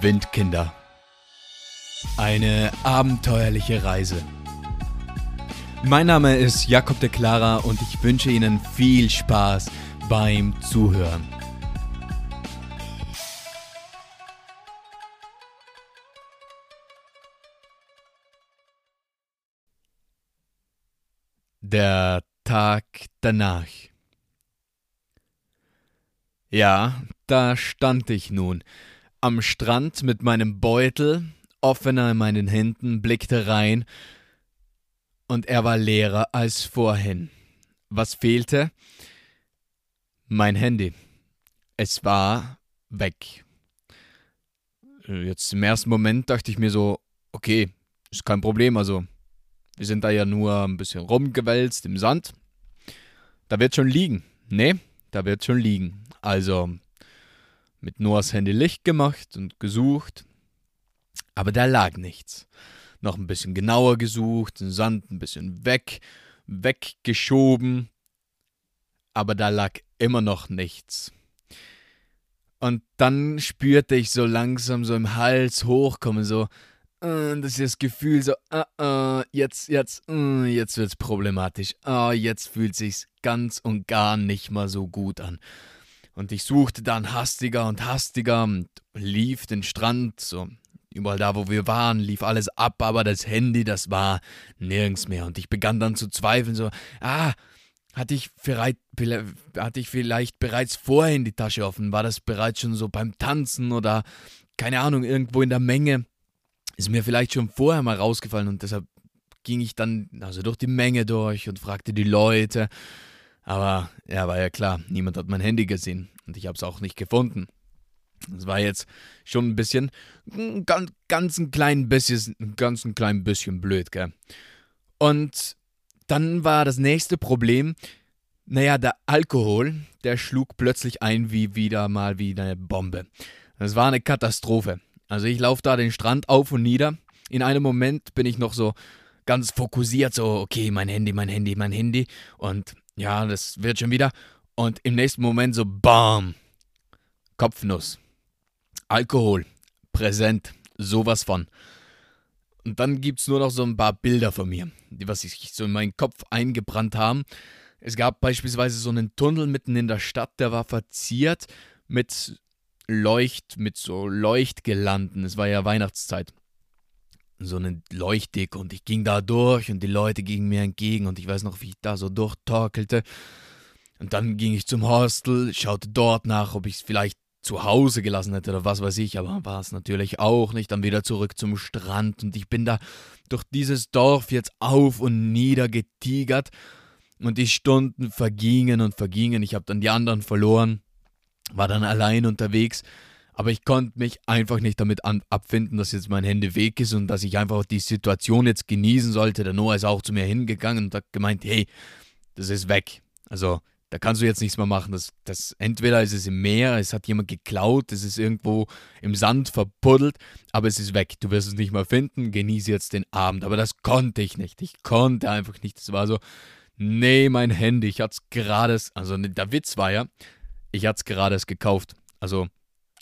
Windkinder. Eine abenteuerliche Reise. Mein Name ist Jakob de Clara und ich wünsche Ihnen viel Spaß beim Zuhören. Der Tag danach. Ja, da stand ich nun, am Strand mit meinem Beutel, offener in meinen Händen, blickte rein, und er war leerer als vorhin. Was fehlte? Mein Handy. Es war weg. Jetzt im ersten Moment dachte ich mir so, okay, ist kein Problem, also wir sind da ja nur ein bisschen rumgewälzt im Sand. Da wird schon liegen. Nee, da wird schon liegen. Also mit Noahs Handy Licht gemacht und gesucht. Aber da lag nichts. Noch ein bisschen genauer gesucht, den Sand ein bisschen weg, weggeschoben. Aber da lag immer noch nichts. Und dann spürte ich so langsam so im Hals hochkommen, so, äh, das ist das Gefühl so, uh, uh, jetzt, jetzt, uh, jetzt wird's problematisch. Ah, jetzt fühlt sich's ganz und gar nicht mal so gut an. Und ich suchte dann hastiger und hastiger und lief den Strand, so überall da, wo wir waren, lief alles ab, aber das Handy, das war nirgends mehr. Und ich begann dann zu zweifeln, so, ah, hatte ich, vielleicht, hatte ich vielleicht bereits vorhin die Tasche offen? War das bereits schon so beim Tanzen oder keine Ahnung, irgendwo in der Menge? Ist mir vielleicht schon vorher mal rausgefallen und deshalb ging ich dann also durch die Menge durch und fragte die Leute. Aber ja, war ja klar, niemand hat mein Handy gesehen und ich habe es auch nicht gefunden. Das war jetzt schon ein bisschen, ganz, ganz ein klein bisschen, ganz ein klein bisschen blöd, gell. Und dann war das nächste Problem, naja, der Alkohol, der schlug plötzlich ein wie wieder mal wie eine Bombe. Das war eine Katastrophe. Also ich laufe da den Strand auf und nieder. In einem Moment bin ich noch so ganz fokussiert, so, okay, mein Handy, mein Handy, mein Handy. Und ja, das wird schon wieder. Und im nächsten Moment so, bam, Kopfnuss. Alkohol, präsent, sowas von. Und dann gibt es nur noch so ein paar Bilder von mir, die was sich so in meinen Kopf eingebrannt haben. Es gab beispielsweise so einen Tunnel mitten in der Stadt, der war verziert mit Leucht, mit so Leuchtgelanden. Es war ja Weihnachtszeit so eine Leuchtdicke und ich ging da durch und die Leute gingen mir entgegen und ich weiß noch, wie ich da so durchtorkelte. Und dann ging ich zum Hostel, schaute dort nach, ob ich es vielleicht zu Hause gelassen hätte oder was weiß ich, aber war es natürlich auch nicht. Dann wieder zurück zum Strand und ich bin da durch dieses Dorf jetzt auf und nieder getigert und die Stunden vergingen und vergingen. Ich habe dann die anderen verloren, war dann allein unterwegs aber ich konnte mich einfach nicht damit an, abfinden, dass jetzt mein Handy weg ist und dass ich einfach die Situation jetzt genießen sollte. Der Noah ist auch zu mir hingegangen und hat gemeint, hey, das ist weg. Also da kannst du jetzt nichts mehr machen. Das, das, entweder ist es im Meer, es hat jemand geklaut, es ist irgendwo im Sand verpuddelt, aber es ist weg. Du wirst es nicht mehr finden, genieße jetzt den Abend. Aber das konnte ich nicht. Ich konnte einfach nicht. Es war so, nee, mein Handy, ich hatte es gerade, also der Witz war ja, ich hatte es gerade gekauft. Also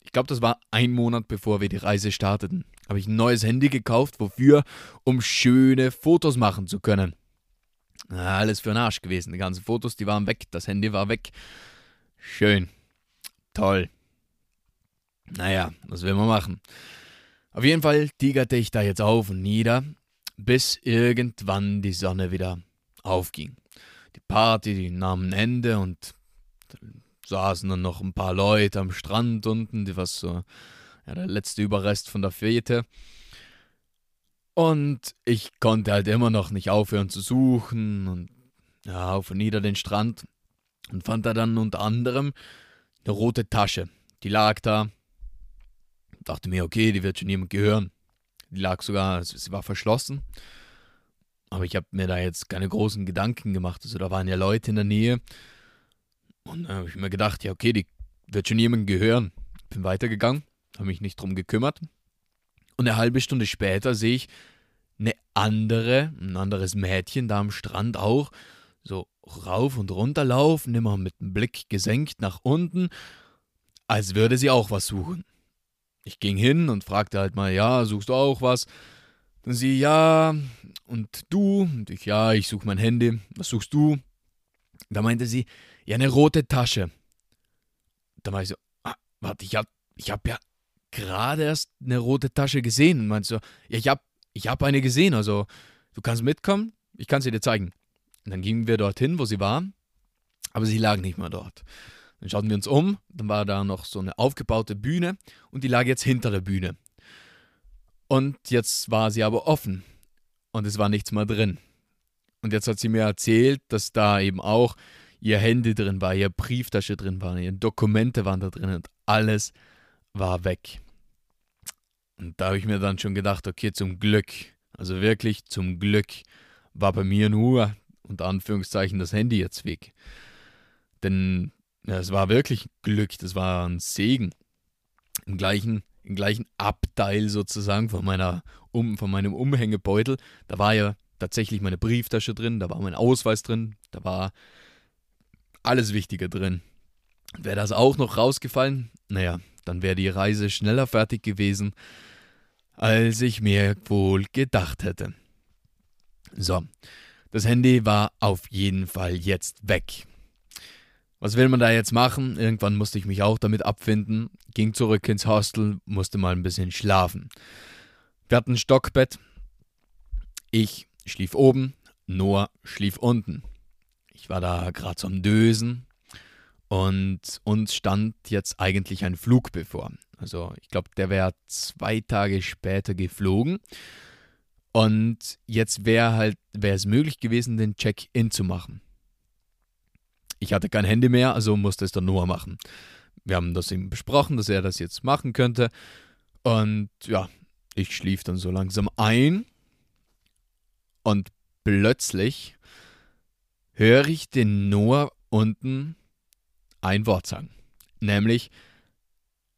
ich glaube, das war ein Monat bevor wir die Reise starteten, habe ich ein neues Handy gekauft. Wofür? Um schöne Fotos machen zu können. Alles für den Arsch gewesen. Die ganzen Fotos, die waren weg. Das Handy war weg. Schön. Toll. Naja, was will man machen? Auf jeden Fall tigerte ich da jetzt auf und nieder, bis irgendwann die Sonne wieder aufging. Die Party, die nahm ein Ende und saßen dann noch ein paar Leute am Strand unten, die was so, ja, der letzte Überrest von der Fete. Und ich konnte halt immer noch nicht aufhören zu suchen und ja, auf und nieder den Strand und fand da dann unter anderem eine rote Tasche. Die lag da. Dachte mir, okay, die wird schon jemand gehören. Die lag sogar, sie war verschlossen. Aber ich habe mir da jetzt keine großen Gedanken gemacht. Also da waren ja Leute in der Nähe. Und dann habe ich mir gedacht, ja, okay, die wird schon jemandem gehören. Bin weitergegangen, habe mich nicht drum gekümmert. Und eine halbe Stunde später sehe ich eine andere, ein anderes Mädchen da am Strand auch, so rauf und runter laufen, immer mit dem Blick gesenkt nach unten, als würde sie auch was suchen. ich ging hin und fragte halt mal, ja, suchst du auch was? Dann sie, ja, und du? Und ich, ja, ich suche mein Handy. Was suchst du? Da meinte sie, ja, eine rote Tasche. Da war ich so, ah, warte, ich hab, ich hab ja gerade erst eine rote Tasche gesehen. Und meinte so, ja, ich hab, ich hab eine gesehen, also du kannst mitkommen, ich kann sie dir zeigen. Und dann gingen wir dorthin, wo sie war, aber sie lag nicht mehr dort. Dann schauten wir uns um, dann war da noch so eine aufgebaute Bühne und die lag jetzt hinter der Bühne. Und jetzt war sie aber offen und es war nichts mehr drin. Und jetzt hat sie mir erzählt, dass da eben auch ihr Handy drin war, ihre Brieftasche drin war, ihre Dokumente waren da drin und alles war weg. Und da habe ich mir dann schon gedacht, okay, zum Glück, also wirklich zum Glück, war bei mir nur, unter Anführungszeichen, das Handy jetzt weg. Denn ja, es war wirklich Glück, das war ein Segen. Im gleichen, im gleichen Abteil sozusagen von, meiner, um, von meinem Umhängebeutel, da war ja tatsächlich meine Brieftasche drin, da war mein Ausweis drin, da war alles Wichtige drin. Wäre das auch noch rausgefallen, naja, dann wäre die Reise schneller fertig gewesen, als ich mir wohl gedacht hätte. So, das Handy war auf jeden Fall jetzt weg. Was will man da jetzt machen? Irgendwann musste ich mich auch damit abfinden, ging zurück ins Hostel, musste mal ein bisschen schlafen. Wir hatten ein Stockbett. Ich schlief oben, Noah schlief unten. Ich war da gerade zum Dösen und uns stand jetzt eigentlich ein Flug bevor. Also ich glaube, der wäre zwei Tage später geflogen. Und jetzt wäre halt, wäre es möglich gewesen, den Check-in zu machen. Ich hatte kein Handy mehr, also musste es dann Noah machen. Wir haben das ihm besprochen, dass er das jetzt machen könnte. Und ja, ich schlief dann so langsam ein. Und plötzlich höre ich den Noah unten ein Wort sagen. Nämlich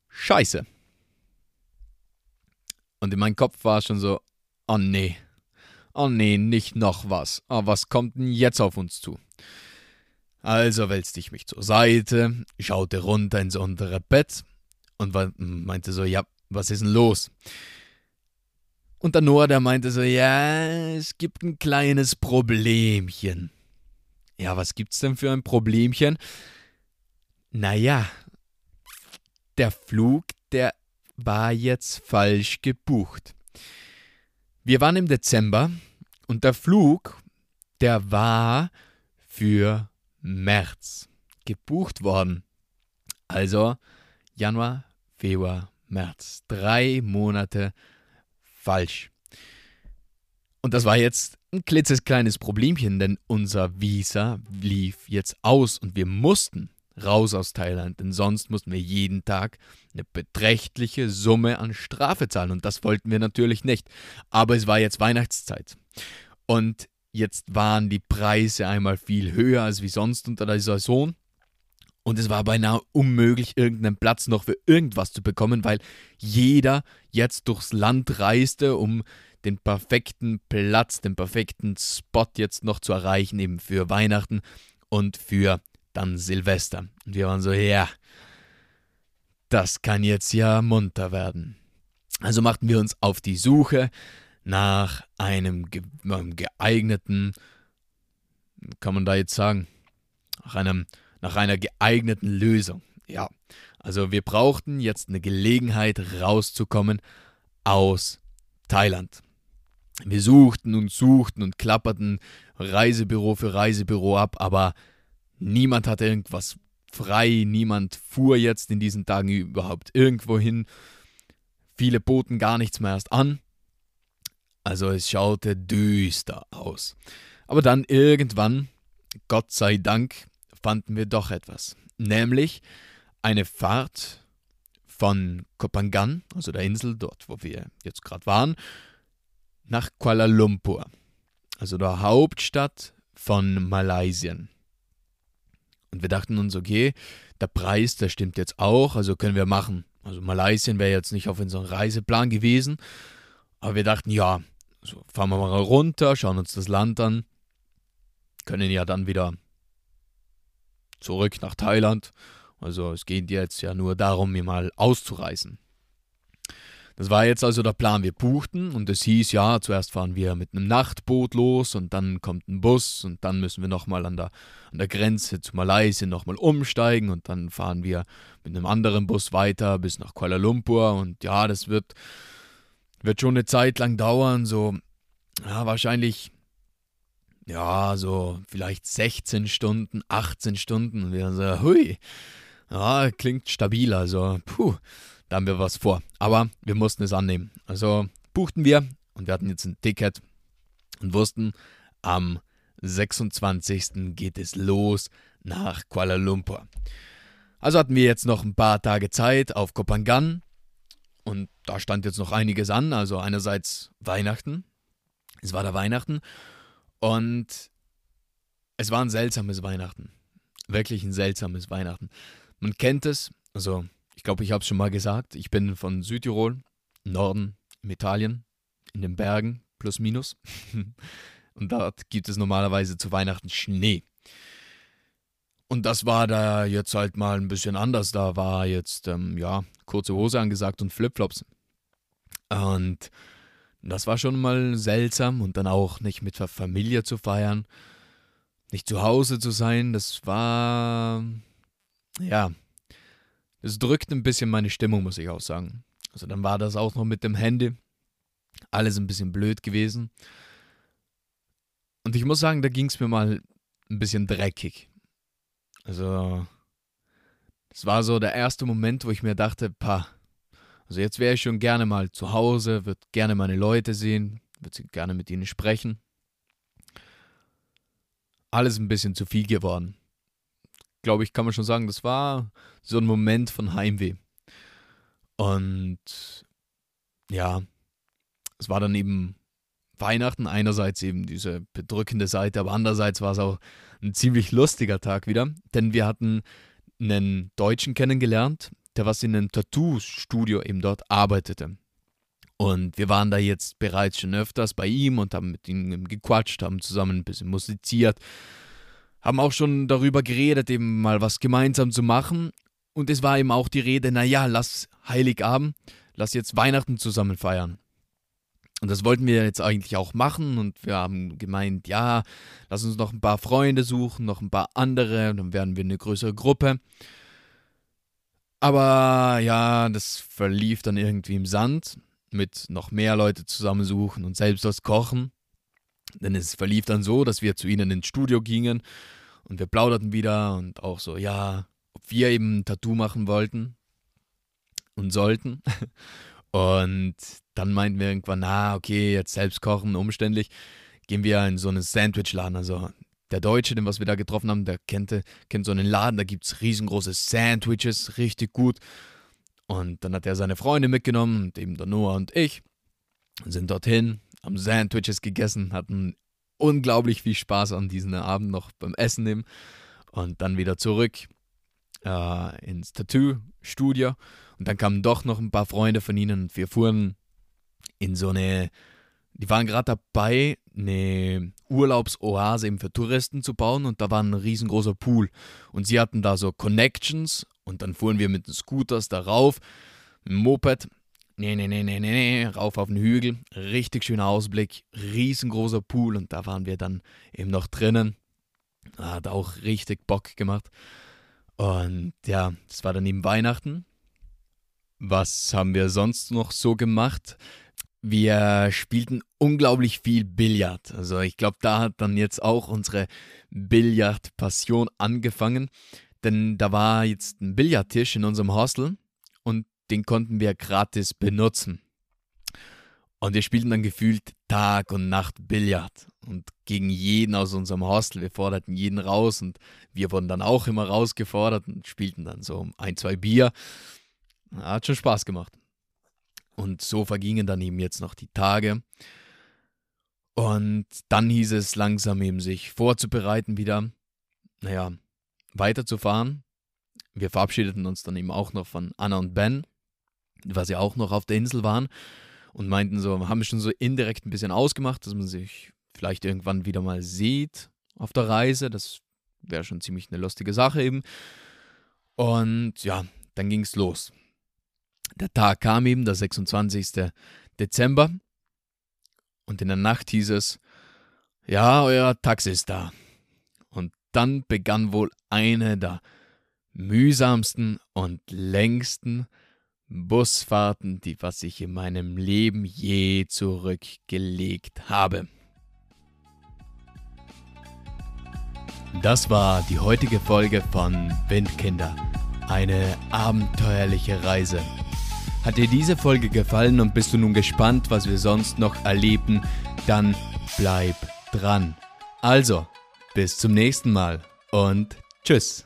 Scheiße. Und in meinem Kopf war schon so, oh nee, oh nee, nicht noch was. Oh, was kommt denn jetzt auf uns zu? Also wälzte ich mich zur Seite, schaute runter ins untere Bett und meinte so, ja, was ist denn los? Und der Noah, der meinte so, ja, es gibt ein kleines Problemchen. Ja, was gibt's denn für ein Problemchen? Naja, der Flug, der war jetzt falsch gebucht. Wir waren im Dezember und der Flug, der war für März gebucht worden. Also Januar, Februar, März. Drei Monate falsch. Und das war jetzt ein klitzekleines Problemchen, denn unser Visa lief jetzt aus und wir mussten raus aus Thailand, denn sonst mussten wir jeden Tag eine beträchtliche Summe an Strafe zahlen und das wollten wir natürlich nicht. Aber es war jetzt Weihnachtszeit und Jetzt waren die Preise einmal viel höher als wie sonst unter der Saison. Und es war beinahe unmöglich, irgendeinen Platz noch für irgendwas zu bekommen, weil jeder jetzt durchs Land reiste, um den perfekten Platz, den perfekten Spot jetzt noch zu erreichen, eben für Weihnachten und für dann Silvester. Und wir waren so, ja, das kann jetzt ja munter werden. Also machten wir uns auf die Suche nach einem geeigneten, kann man da jetzt sagen, nach, einem, nach einer geeigneten Lösung. Ja, also wir brauchten jetzt eine Gelegenheit rauszukommen aus Thailand. Wir suchten und suchten und klapperten Reisebüro für Reisebüro ab, aber niemand hatte irgendwas frei, niemand fuhr jetzt in diesen Tagen überhaupt irgendwo hin. Viele boten gar nichts mehr erst an. Also es schaute düster aus. Aber dann irgendwann, Gott sei Dank, fanden wir doch etwas. Nämlich eine Fahrt von Kopangan, also der Insel, dort wo wir jetzt gerade waren, nach Kuala Lumpur, also der Hauptstadt von Malaysia. Und wir dachten uns, okay, der Preis, der stimmt jetzt auch, also können wir machen. Also Malaysia wäre jetzt nicht auf unserem Reiseplan gewesen, aber wir dachten, ja, so, fahren wir mal runter, schauen uns das Land an, können ja dann wieder zurück nach Thailand. Also es geht jetzt ja nur darum, mir mal auszureisen. Das war jetzt also der Plan. Wir buchten und es hieß, ja, zuerst fahren wir mit einem Nachtboot los und dann kommt ein Bus und dann müssen wir nochmal an der, an der Grenze zu Malaysia nochmal umsteigen und dann fahren wir mit einem anderen Bus weiter bis nach Kuala Lumpur. Und ja, das wird, wird schon eine Zeit lang dauern, so, ja, wahrscheinlich, ja, so vielleicht 16 Stunden, 18 Stunden. Und wir so, hui, ja, klingt stabil, also, puh da haben wir was vor. Aber wir mussten es annehmen. Also buchten wir und wir hatten jetzt ein Ticket und wussten, am 26. geht es los nach Kuala Lumpur. Also hatten wir jetzt noch ein paar Tage Zeit auf Kopangan und da stand jetzt noch einiges an. Also einerseits Weihnachten. Es war da Weihnachten und es war ein seltsames Weihnachten. Wirklich ein seltsames Weihnachten. Man kennt es, also ich glaube, ich habe es schon mal gesagt. Ich bin von Südtirol, Norden, in Italien, in den Bergen, plus minus. Und dort gibt es normalerweise zu Weihnachten Schnee. Und das war da jetzt halt mal ein bisschen anders. Da war jetzt, ähm, ja, kurze Hose angesagt und Flipflops. Und das war schon mal seltsam und dann auch nicht mit der Familie zu feiern, nicht zu Hause zu sein. Das war, ja, es drückt ein bisschen meine Stimmung, muss ich auch sagen. Also dann war das auch noch mit dem Handy. Alles ein bisschen blöd gewesen. Und ich muss sagen, da ging es mir mal ein bisschen dreckig. Also, das war so der erste Moment, wo ich mir dachte, pa, also jetzt wäre ich schon gerne mal zu Hause, würde gerne meine Leute sehen, würde gerne mit ihnen sprechen. Alles ein bisschen zu viel geworden glaube ich, kann man schon sagen, das war so ein Moment von Heimweh. Und ja, es war dann eben Weihnachten, einerseits eben diese bedrückende Seite, aber andererseits war es auch ein ziemlich lustiger Tag wieder, denn wir hatten einen Deutschen kennengelernt, der was in einem Tattoo-Studio eben dort arbeitete. Und wir waren da jetzt bereits schon öfters bei ihm und haben mit ihm gequatscht, haben zusammen ein bisschen musiziert haben auch schon darüber geredet, eben mal was gemeinsam zu machen. Und es war eben auch die Rede, naja, lass Heiligabend, lass jetzt Weihnachten zusammen feiern. Und das wollten wir jetzt eigentlich auch machen und wir haben gemeint, ja, lass uns noch ein paar Freunde suchen, noch ein paar andere, dann werden wir eine größere Gruppe. Aber ja, das verlief dann irgendwie im Sand mit noch mehr Leute zusammensuchen und selbst was kochen. Denn es verlief dann so, dass wir zu ihnen ins Studio gingen und wir plauderten wieder und auch so, ja, ob wir eben ein Tattoo machen wollten und sollten. Und dann meinten wir irgendwann, na, okay, jetzt selbst kochen, umständlich, gehen wir in so einen Sandwichladen. Also der Deutsche, den was wir da getroffen haben, der kennt, kennt so einen Laden, da gibt es riesengroße Sandwiches, richtig gut. Und dann hat er seine Freunde mitgenommen eben der Noah und ich sind dorthin, haben Sandwiches gegessen, hatten unglaublich viel Spaß an diesem Abend noch beim Essen nehmen und dann wieder zurück äh, ins Tattoo-Studio. Und dann kamen doch noch ein paar Freunde von ihnen und wir fuhren in so eine, die waren gerade dabei, eine Urlaubsoase eben für Touristen zu bauen und da war ein riesengroßer Pool. Und sie hatten da so Connections und dann fuhren wir mit den Scooters darauf, dem Moped Nee, nee, nee, nee, nee, nee, rauf auf den Hügel, richtig schöner Ausblick, riesengroßer Pool und da waren wir dann eben noch drinnen. Hat auch richtig Bock gemacht. Und ja, das war dann eben Weihnachten. Was haben wir sonst noch so gemacht? Wir spielten unglaublich viel Billard. Also ich glaube, da hat dann jetzt auch unsere Billard-Passion angefangen. Denn da war jetzt ein Billardtisch in unserem Hostel den konnten wir gratis benutzen. Und wir spielten dann gefühlt Tag und Nacht Billard und gegen jeden aus unserem Hostel. Wir forderten jeden raus und wir wurden dann auch immer rausgefordert und spielten dann so ein, zwei Bier. Hat schon Spaß gemacht. Und so vergingen dann eben jetzt noch die Tage. Und dann hieß es langsam eben sich vorzubereiten wieder, naja, weiterzufahren. Wir verabschiedeten uns dann eben auch noch von Anna und Ben weil sie auch noch auf der Insel waren und meinten so, haben schon so indirekt ein bisschen ausgemacht, dass man sich vielleicht irgendwann wieder mal sieht auf der Reise. Das wäre schon ziemlich eine lustige Sache eben. Und ja, dann ging es los. Der Tag kam eben, der 26. Dezember. Und in der Nacht hieß es, ja, euer Taxi ist da. Und dann begann wohl eine der mühsamsten und längsten Busfahrten, die was ich in meinem Leben je zurückgelegt habe. Das war die heutige Folge von Windkinder. Eine abenteuerliche Reise. Hat dir diese Folge gefallen und bist du nun gespannt, was wir sonst noch erleben, dann bleib dran. Also, bis zum nächsten Mal und tschüss.